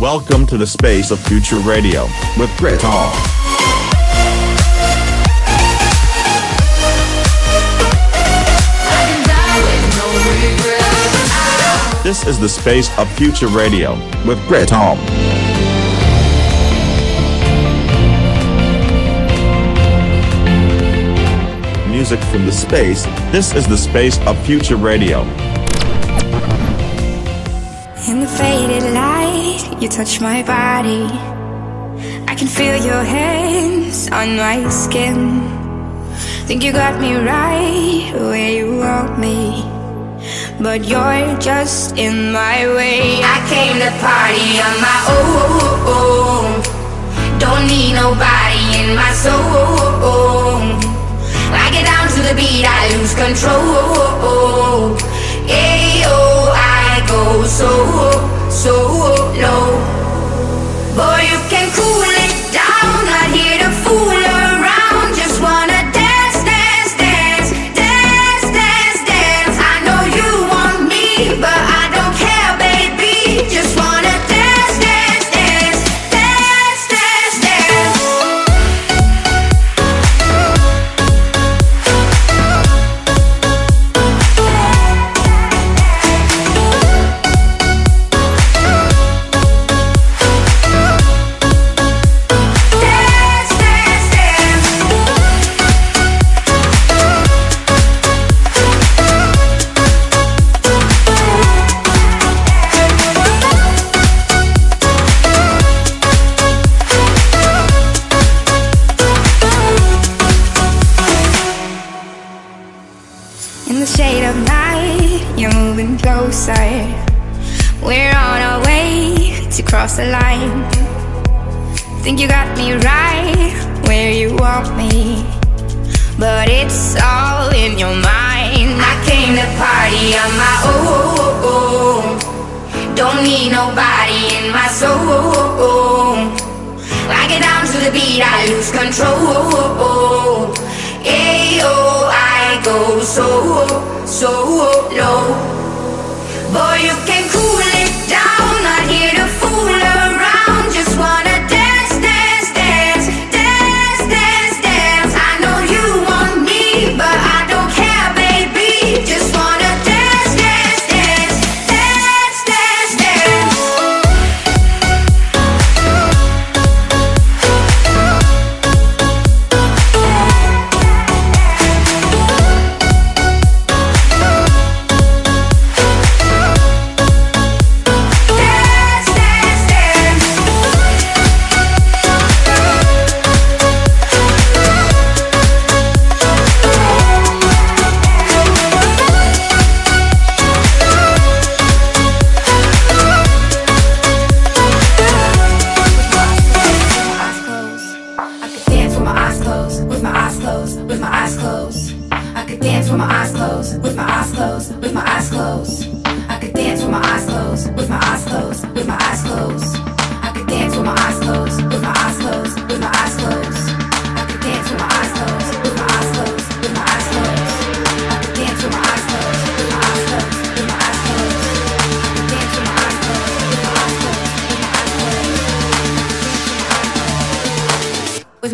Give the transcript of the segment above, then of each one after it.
Welcome to the space of future radio with Great Tom. This is the space of future radio with Great Tom. Music from the space. This is the space of future radio. You touch my body. I can feel your hands on my skin. Think you got me right where you want me. But you're just in my way. I came to party on my own. Don't need nobody in my soul. I get down to the beat, I lose control. Ayo, I go so, so oh, low. Boy, you can cool the shade of night, you're moving closer. We're on our way to cross the line. Think you got me right where you want me. But it's all in your mind. I came to party on my own. Don't need nobody in my soul. I get down to the beat, I lose control. Ayo, I go so, so low. Boy, you can cool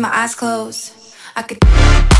my eyes closed. I could.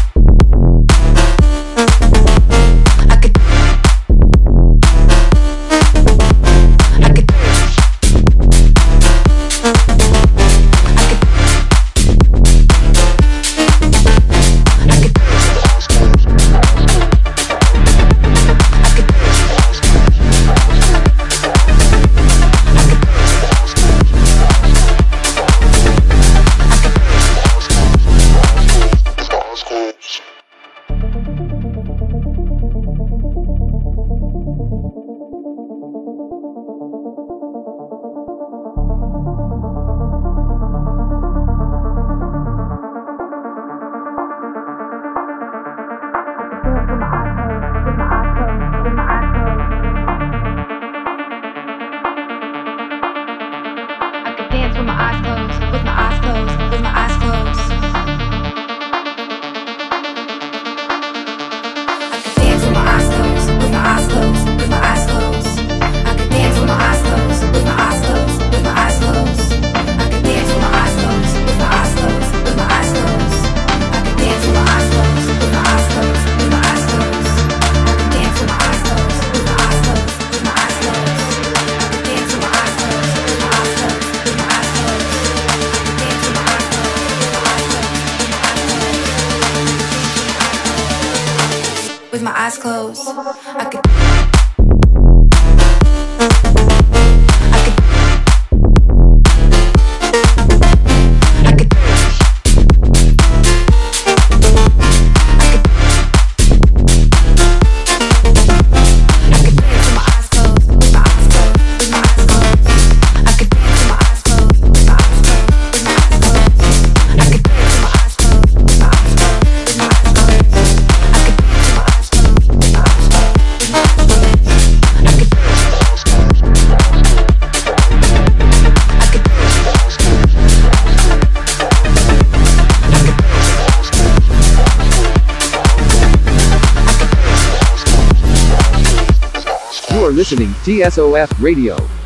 TSOF Radio.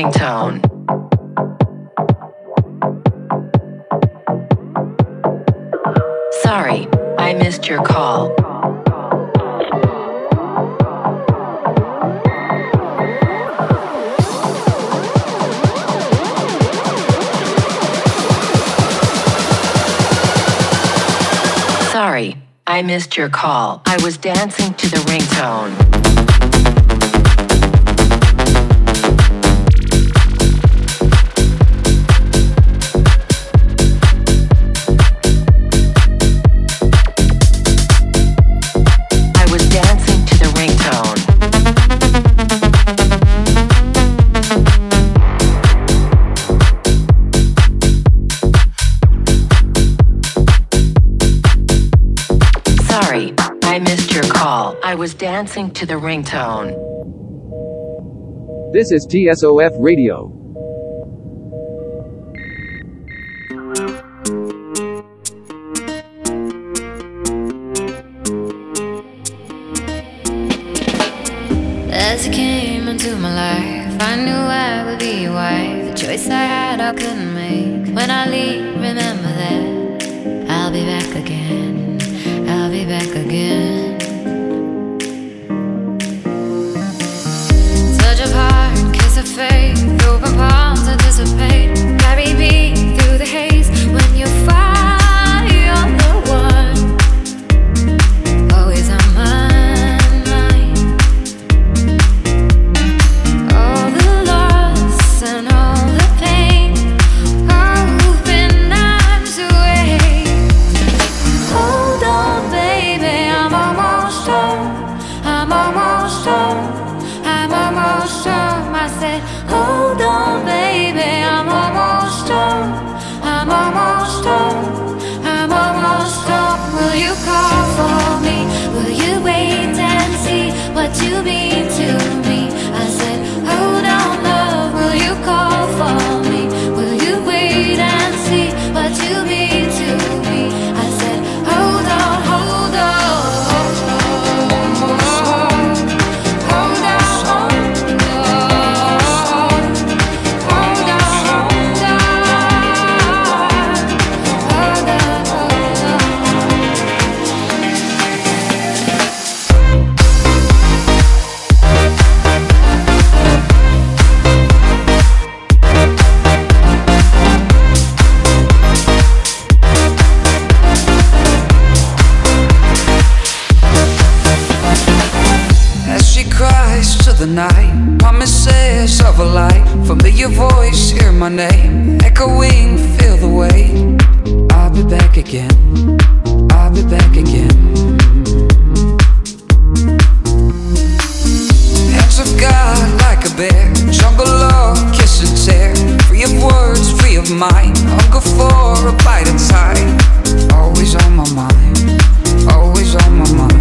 ringtone. Sorry, I missed your call. Sorry, I missed your call. I was dancing to the ringtone. I was dancing to the ringtone. This is TSOF Radio. As you came into my life, I knew I would be your wife. The choice I had, I couldn't make. When I leave, remember that I'll be back again. like a bear. Jungle love, kiss and tear. Free of words, free of mind. Hunger for a bite inside. Always on my mind. Always on my mind.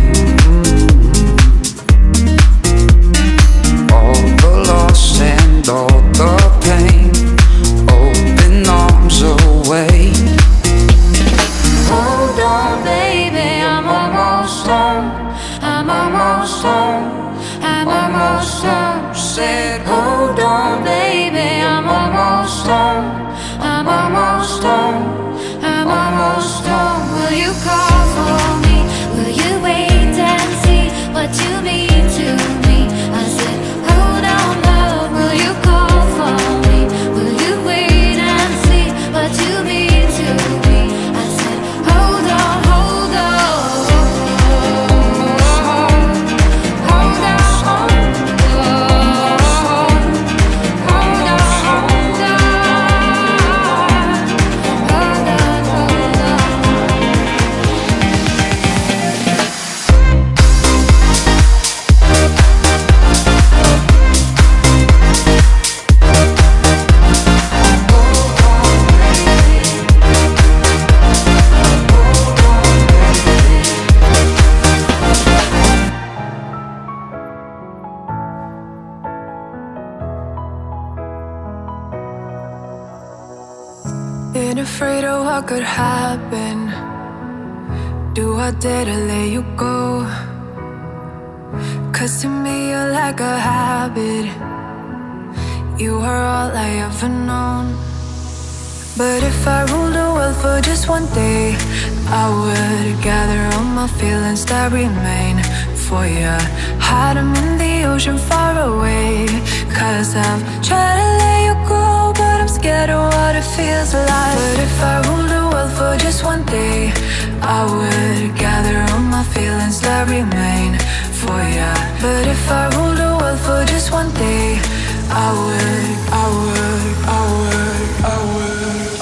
Dare to let you go? Cause to me, you're like a habit. You are all I ever known. But if I ruled the world for just one day, I would gather all my feelings that remain for you. Hide them in the ocean far away. Cause I've tried to let you go, but I'm scared of what it feels like. But if I ruled the world for just one day, I would gather all my feelings that remain for you. But if I ruled the world for just one day, I would, I would, I would, I would.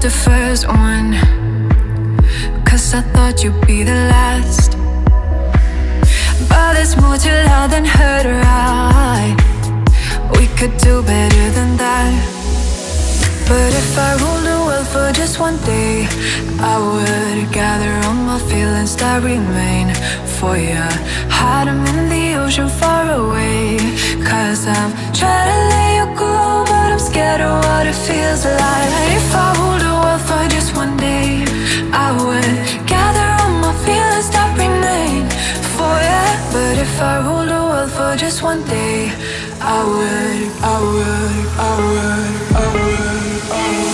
The first one. Cause I thought you'd be the last. But there's more to love than hurt, right? We could do better than that. But if I ruled the world for just one day, I would gather all my feelings that remain for ya. Hide 'em in the ocean far away. Cause I'm trying to let you go, scared of what it feels like. If I ruled the world for just one day, I would gather all my feelings that remain for ya. But if I ruled the world for just one day, I would, I would, I would, I would. If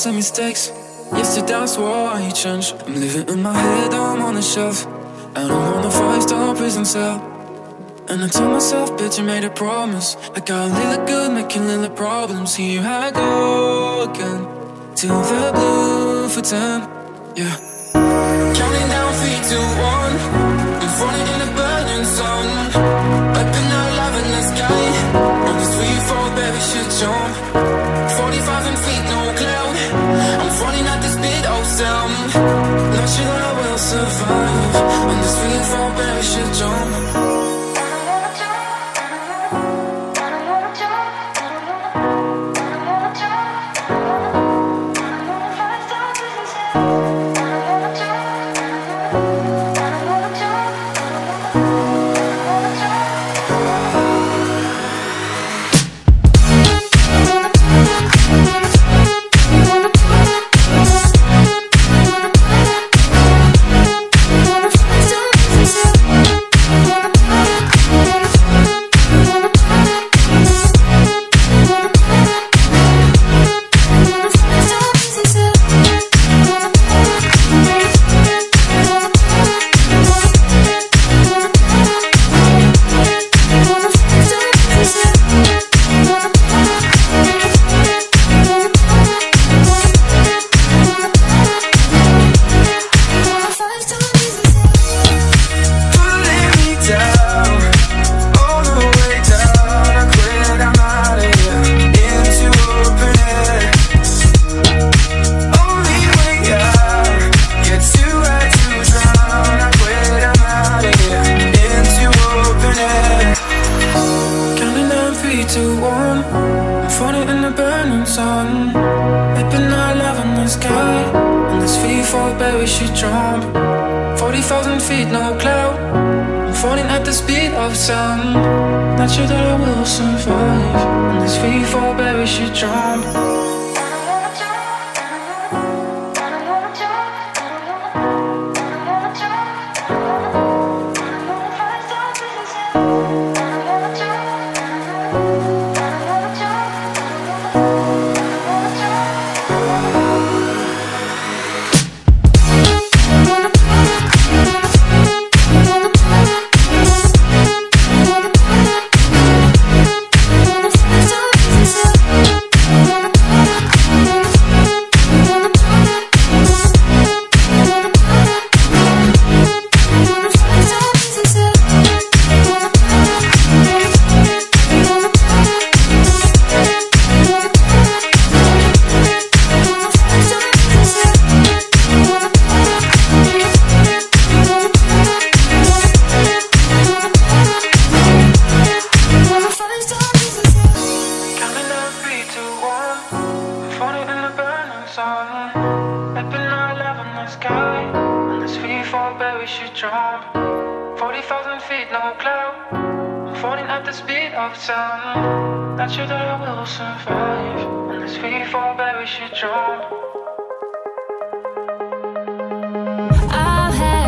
the same mistakes. Yesterday I swore I changed. I'm living in my head, I'm on the shelf. And I'm on a five star prison cell. And I told myself, bitch, I made a promise. I got a little good, making little problems. Here I go again. To the blue for ten. Yeah. Counting down three, two, one. I'm falling in the burning sun. Up in our love in the sky. On this free fall, baby, should jump.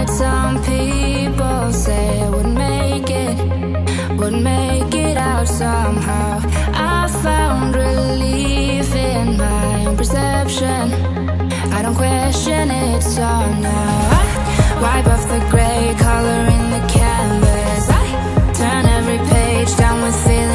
Some people say I would make it, would make it out somehow. I found relief in my own perception. I don't question it, so now I wipe off the gray color in the canvas. I turn every page down with feeling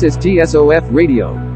This is TSOF Radio.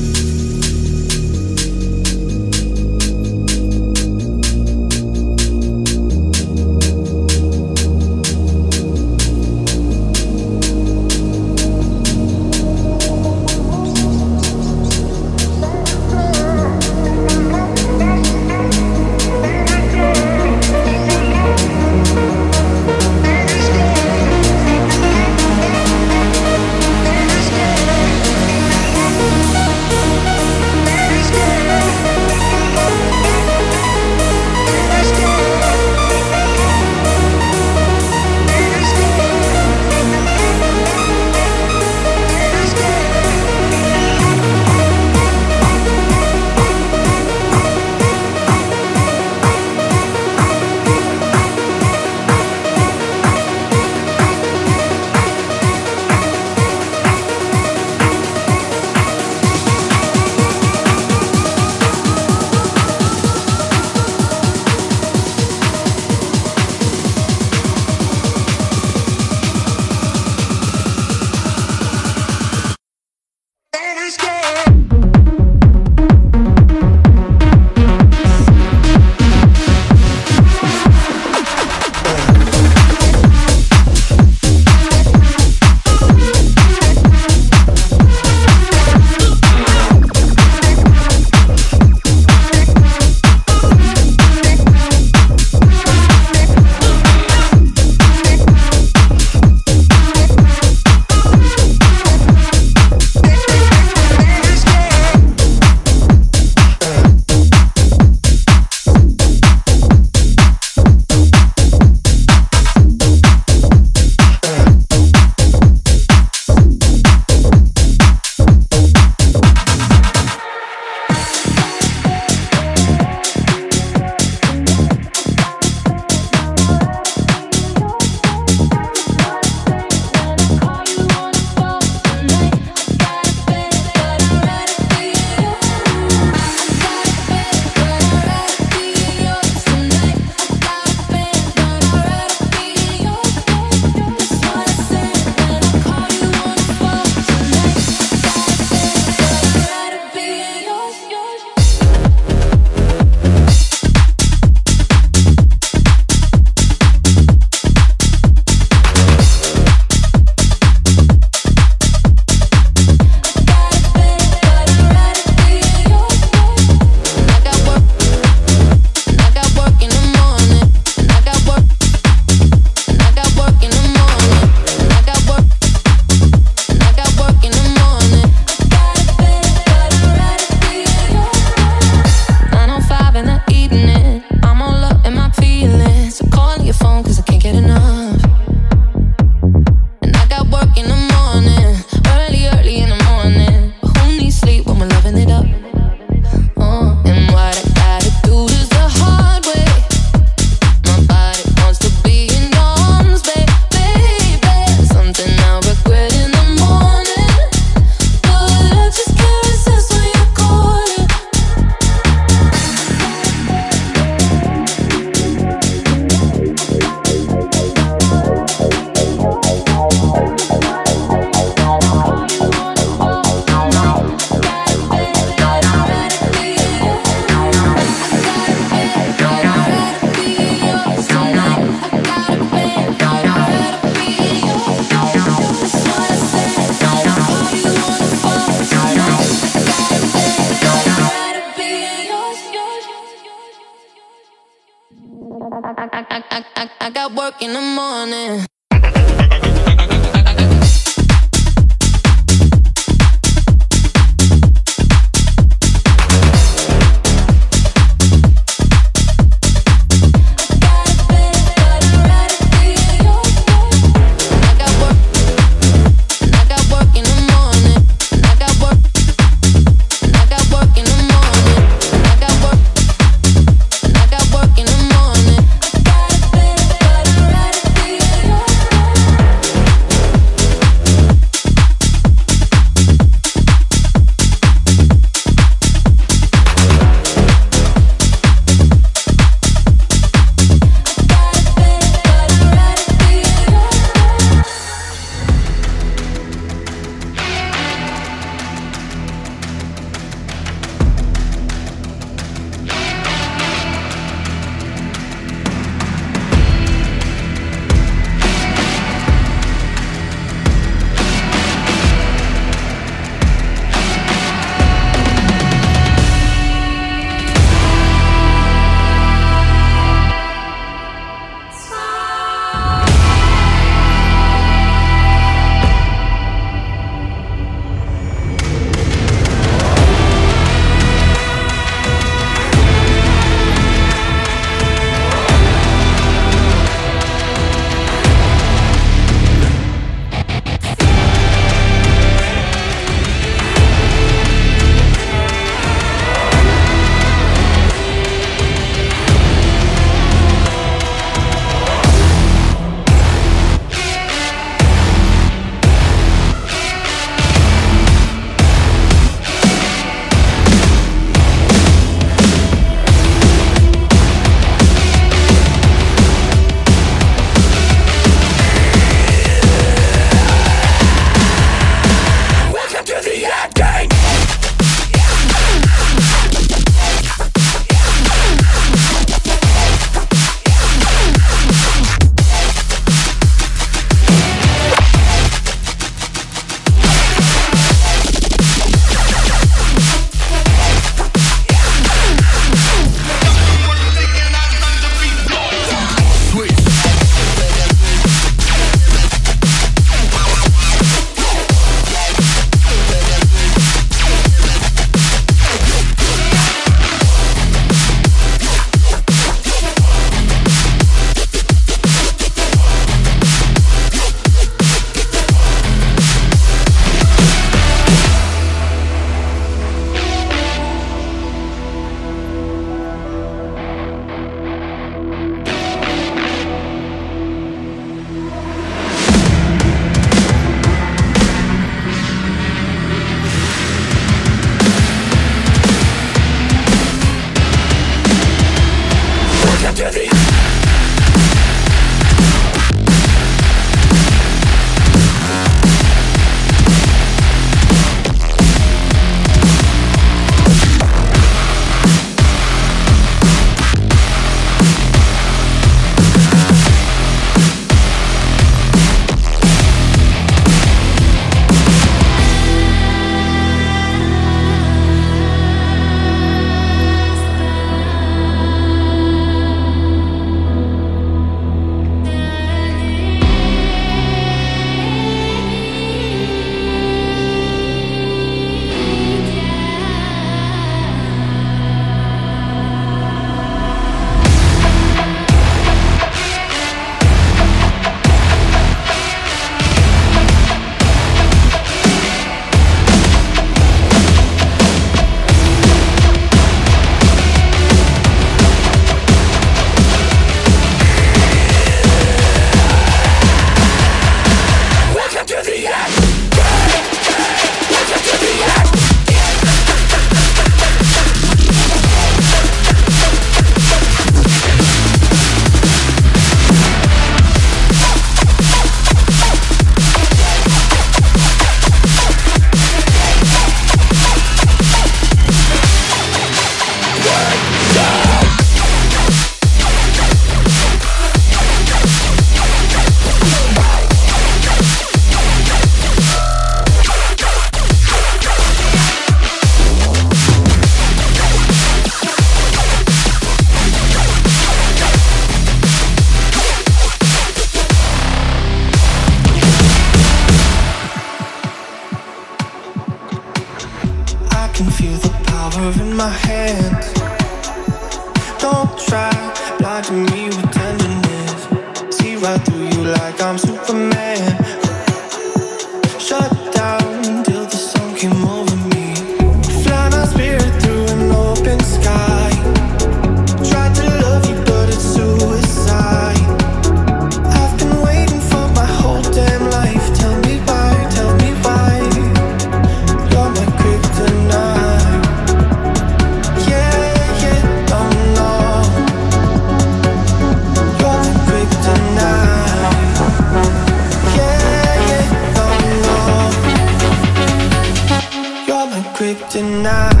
my kryptonite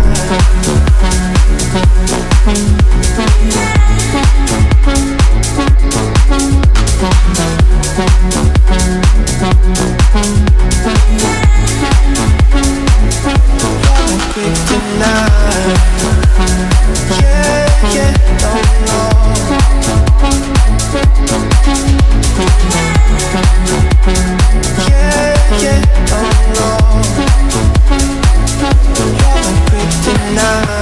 Tonight. Yeah, yeah, don't know tonight.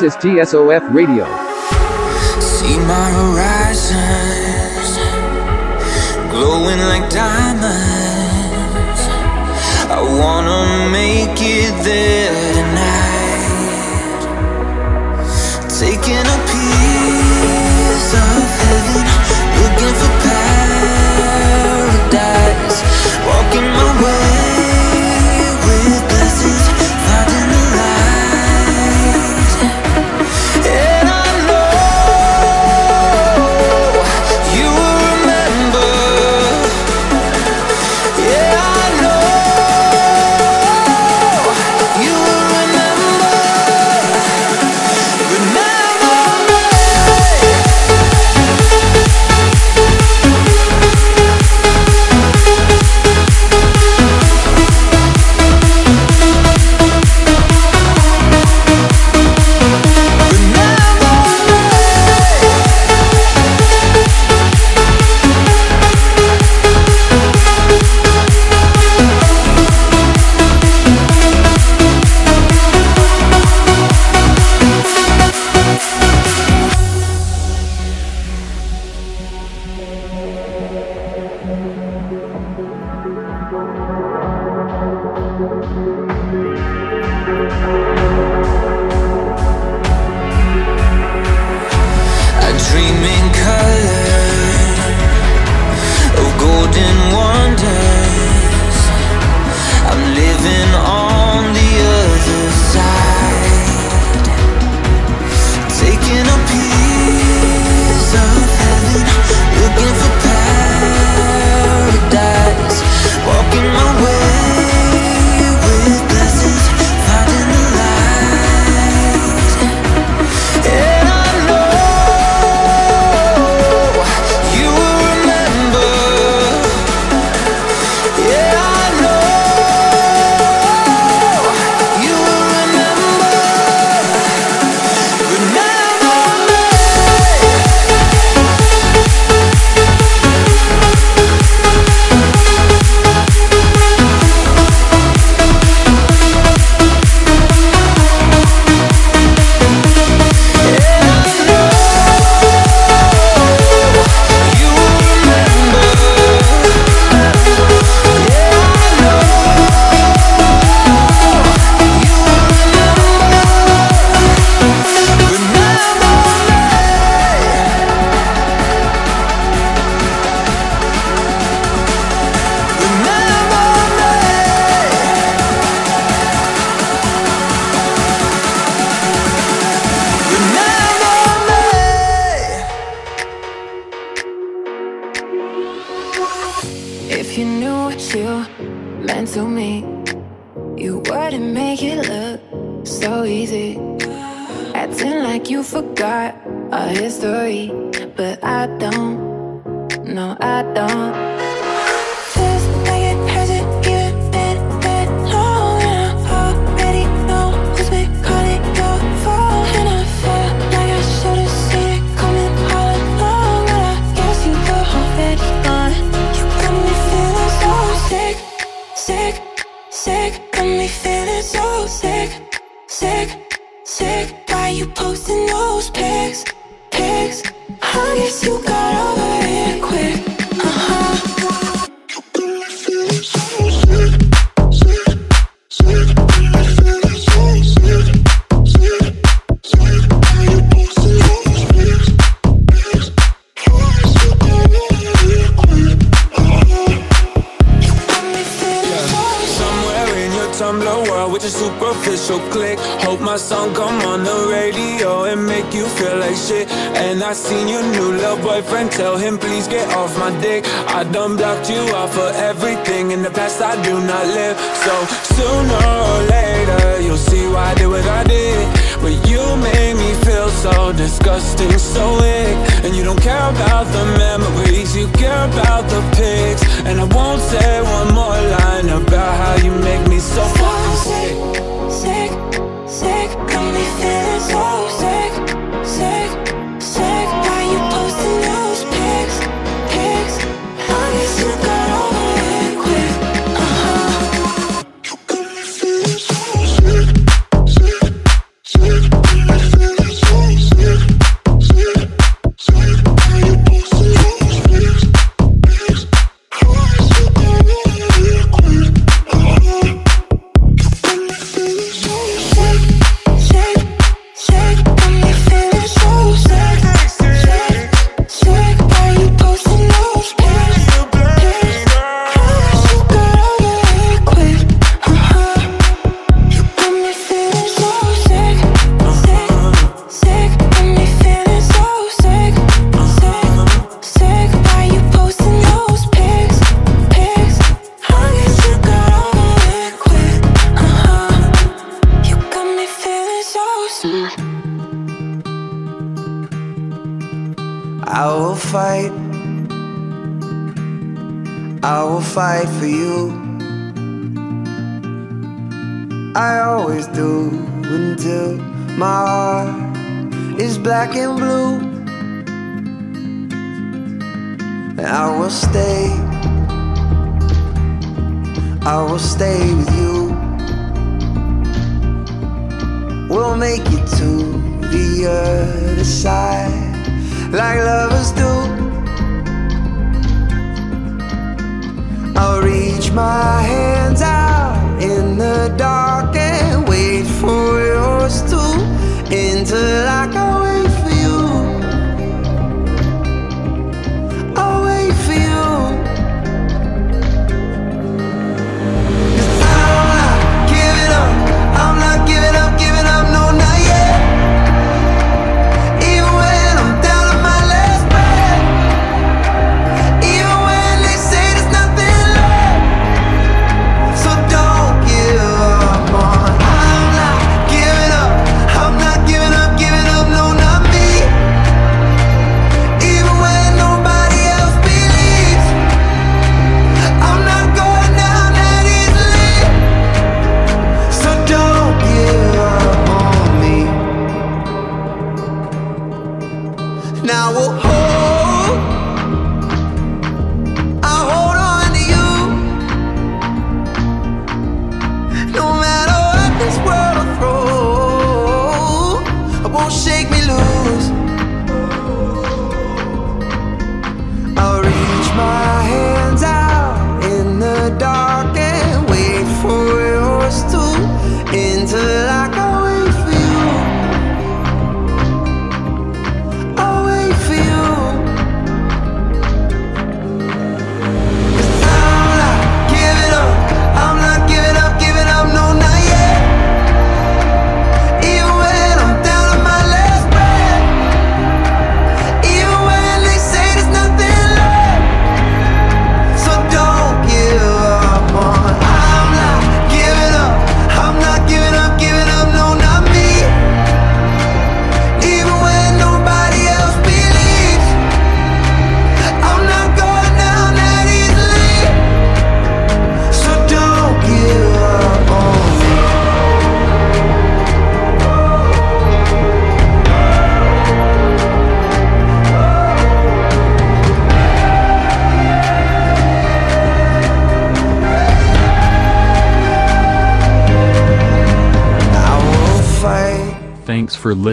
This is TSOF Radio. See my horizons glowing like diamonds. I wanna make it there. up Please get off my dick. I done blocked you off for everything In the past. I do not live. So sooner or later You'll see why I did what I did. But you made me feel so disgusting So sick. And you don't care about the memories You care about the pics. And I won't say one more line About how you make me so far I will stay. I will stay with you. We'll make it to the other side Like lovers do. I'll reach my hands out in the dark And wait for yours too Until like a wave.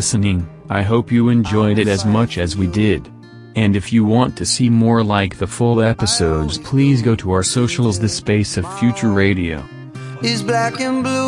Listening, I hope you enjoyed it as much as we did. And if you want to see more like the full episodes please go to our socials the space of future radio. is black and blue.